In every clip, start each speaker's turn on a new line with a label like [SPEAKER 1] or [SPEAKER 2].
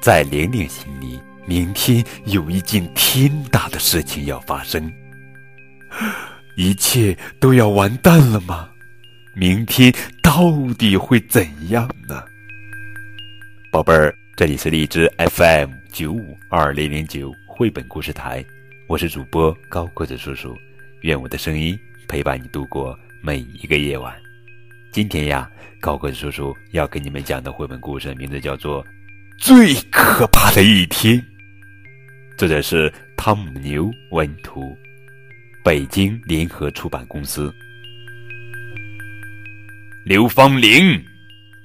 [SPEAKER 1] 在玲玲心里，明天有一件天大的事情要发生，一切都要完蛋了吗？明天到底会怎样呢？宝贝儿，这里是荔枝 FM 九五二零零九绘本故事台，我是主播高个子叔叔，愿我的声音陪伴你度过每一个夜晚。今天呀，高个子叔叔要给你们讲的绘本故事名字叫做《最可怕的一天》，作者是汤姆牛文图，北京联合出版公司。刘芳玲，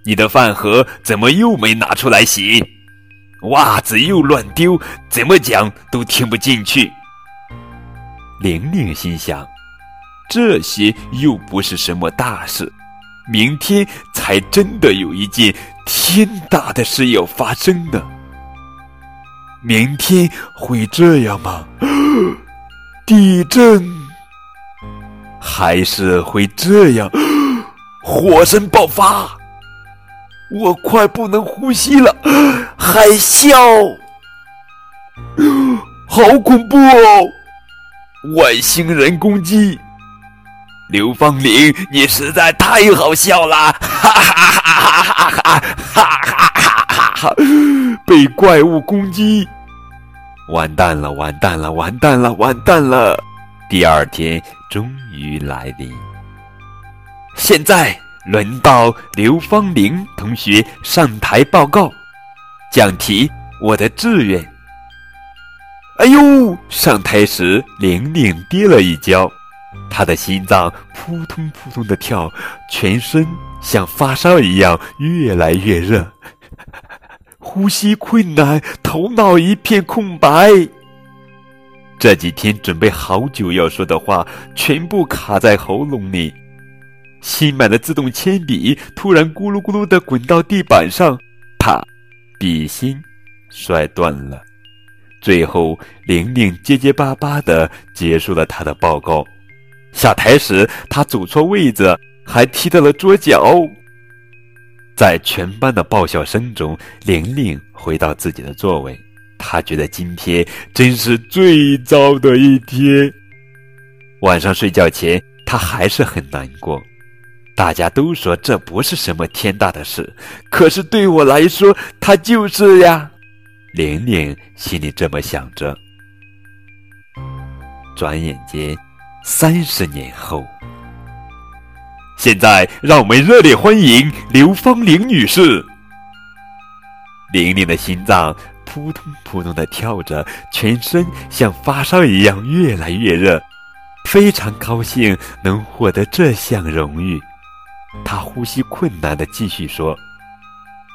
[SPEAKER 1] 你的饭盒怎么又没拿出来洗？袜子又乱丢，怎么讲都听不进去。玲玲心想，这些又不是什么大事，明天才真的有一件天大的事要发生呢。明天会这样吗？地震？还是会这样？火山爆发，我快不能呼吸了！海啸，好恐怖哦！外星人攻击，刘芳玲，你实在太好笑了！哈哈哈哈哈哈！哈哈哈哈哈！被怪物攻击，完蛋了！完蛋了！完蛋了！完蛋了！第二天终于来临。现在轮到刘芳玲同学上台报告，讲题：我的志愿。哎呦！上台时，玲玲跌了一跤，他的心脏扑通扑通的跳，全身像发烧一样越来越热，呼吸困难，头脑一片空白。这几天准备好久要说的话，全部卡在喉咙里。新买的自动铅笔突然咕噜咕噜的滚到地板上，啪，笔芯摔断了。最后，玲玲结结巴巴的结束了她的报告。下台时，他走错位子，还踢到了桌角。在全班的爆笑声中，玲玲回到自己的座位。她觉得今天真是最糟的一天。晚上睡觉前，她还是很难过。大家都说这不是什么天大的事，可是对我来说，它就是呀。玲玲心里这么想着。转眼间，三十年后，现在让我们热烈欢迎刘芳玲女士。玲玲的心脏扑通扑通的跳着，全身像发烧一样越来越热，非常高兴能获得这项荣誉。她呼吸困难的继续说：“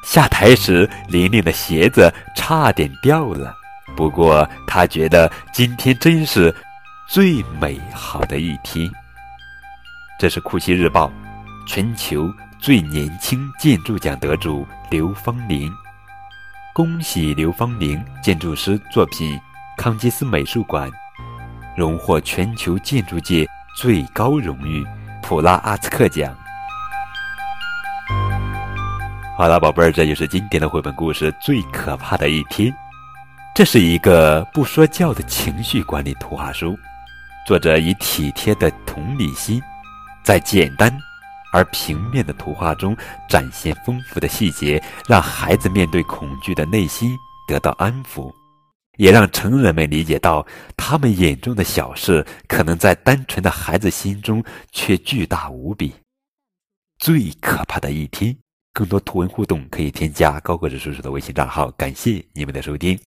[SPEAKER 1] 下台时，玲玲的鞋子差点掉了。不过，她觉得今天真是最美好的一天。”这是《库西日报》全球最年轻建筑奖得主刘芳玲。恭喜刘芳玲建筑师作品《康基斯美术馆》荣获全球建筑界最高荣誉普拉阿兹克奖。好了，宝贝儿，这就是今天的绘本故事《最可怕的一天》。这是一个不说教的情绪管理图画书，作者以体贴的同理心，在简单而平面的图画中展现丰富的细节，让孩子面对恐惧的内心得到安抚，也让成人们理解到，他们眼中的小事，可能在单纯的孩子心中却巨大无比。最可怕的一天。更多图文互动可以添加高个子叔叔的微信账号。感谢你们的收听。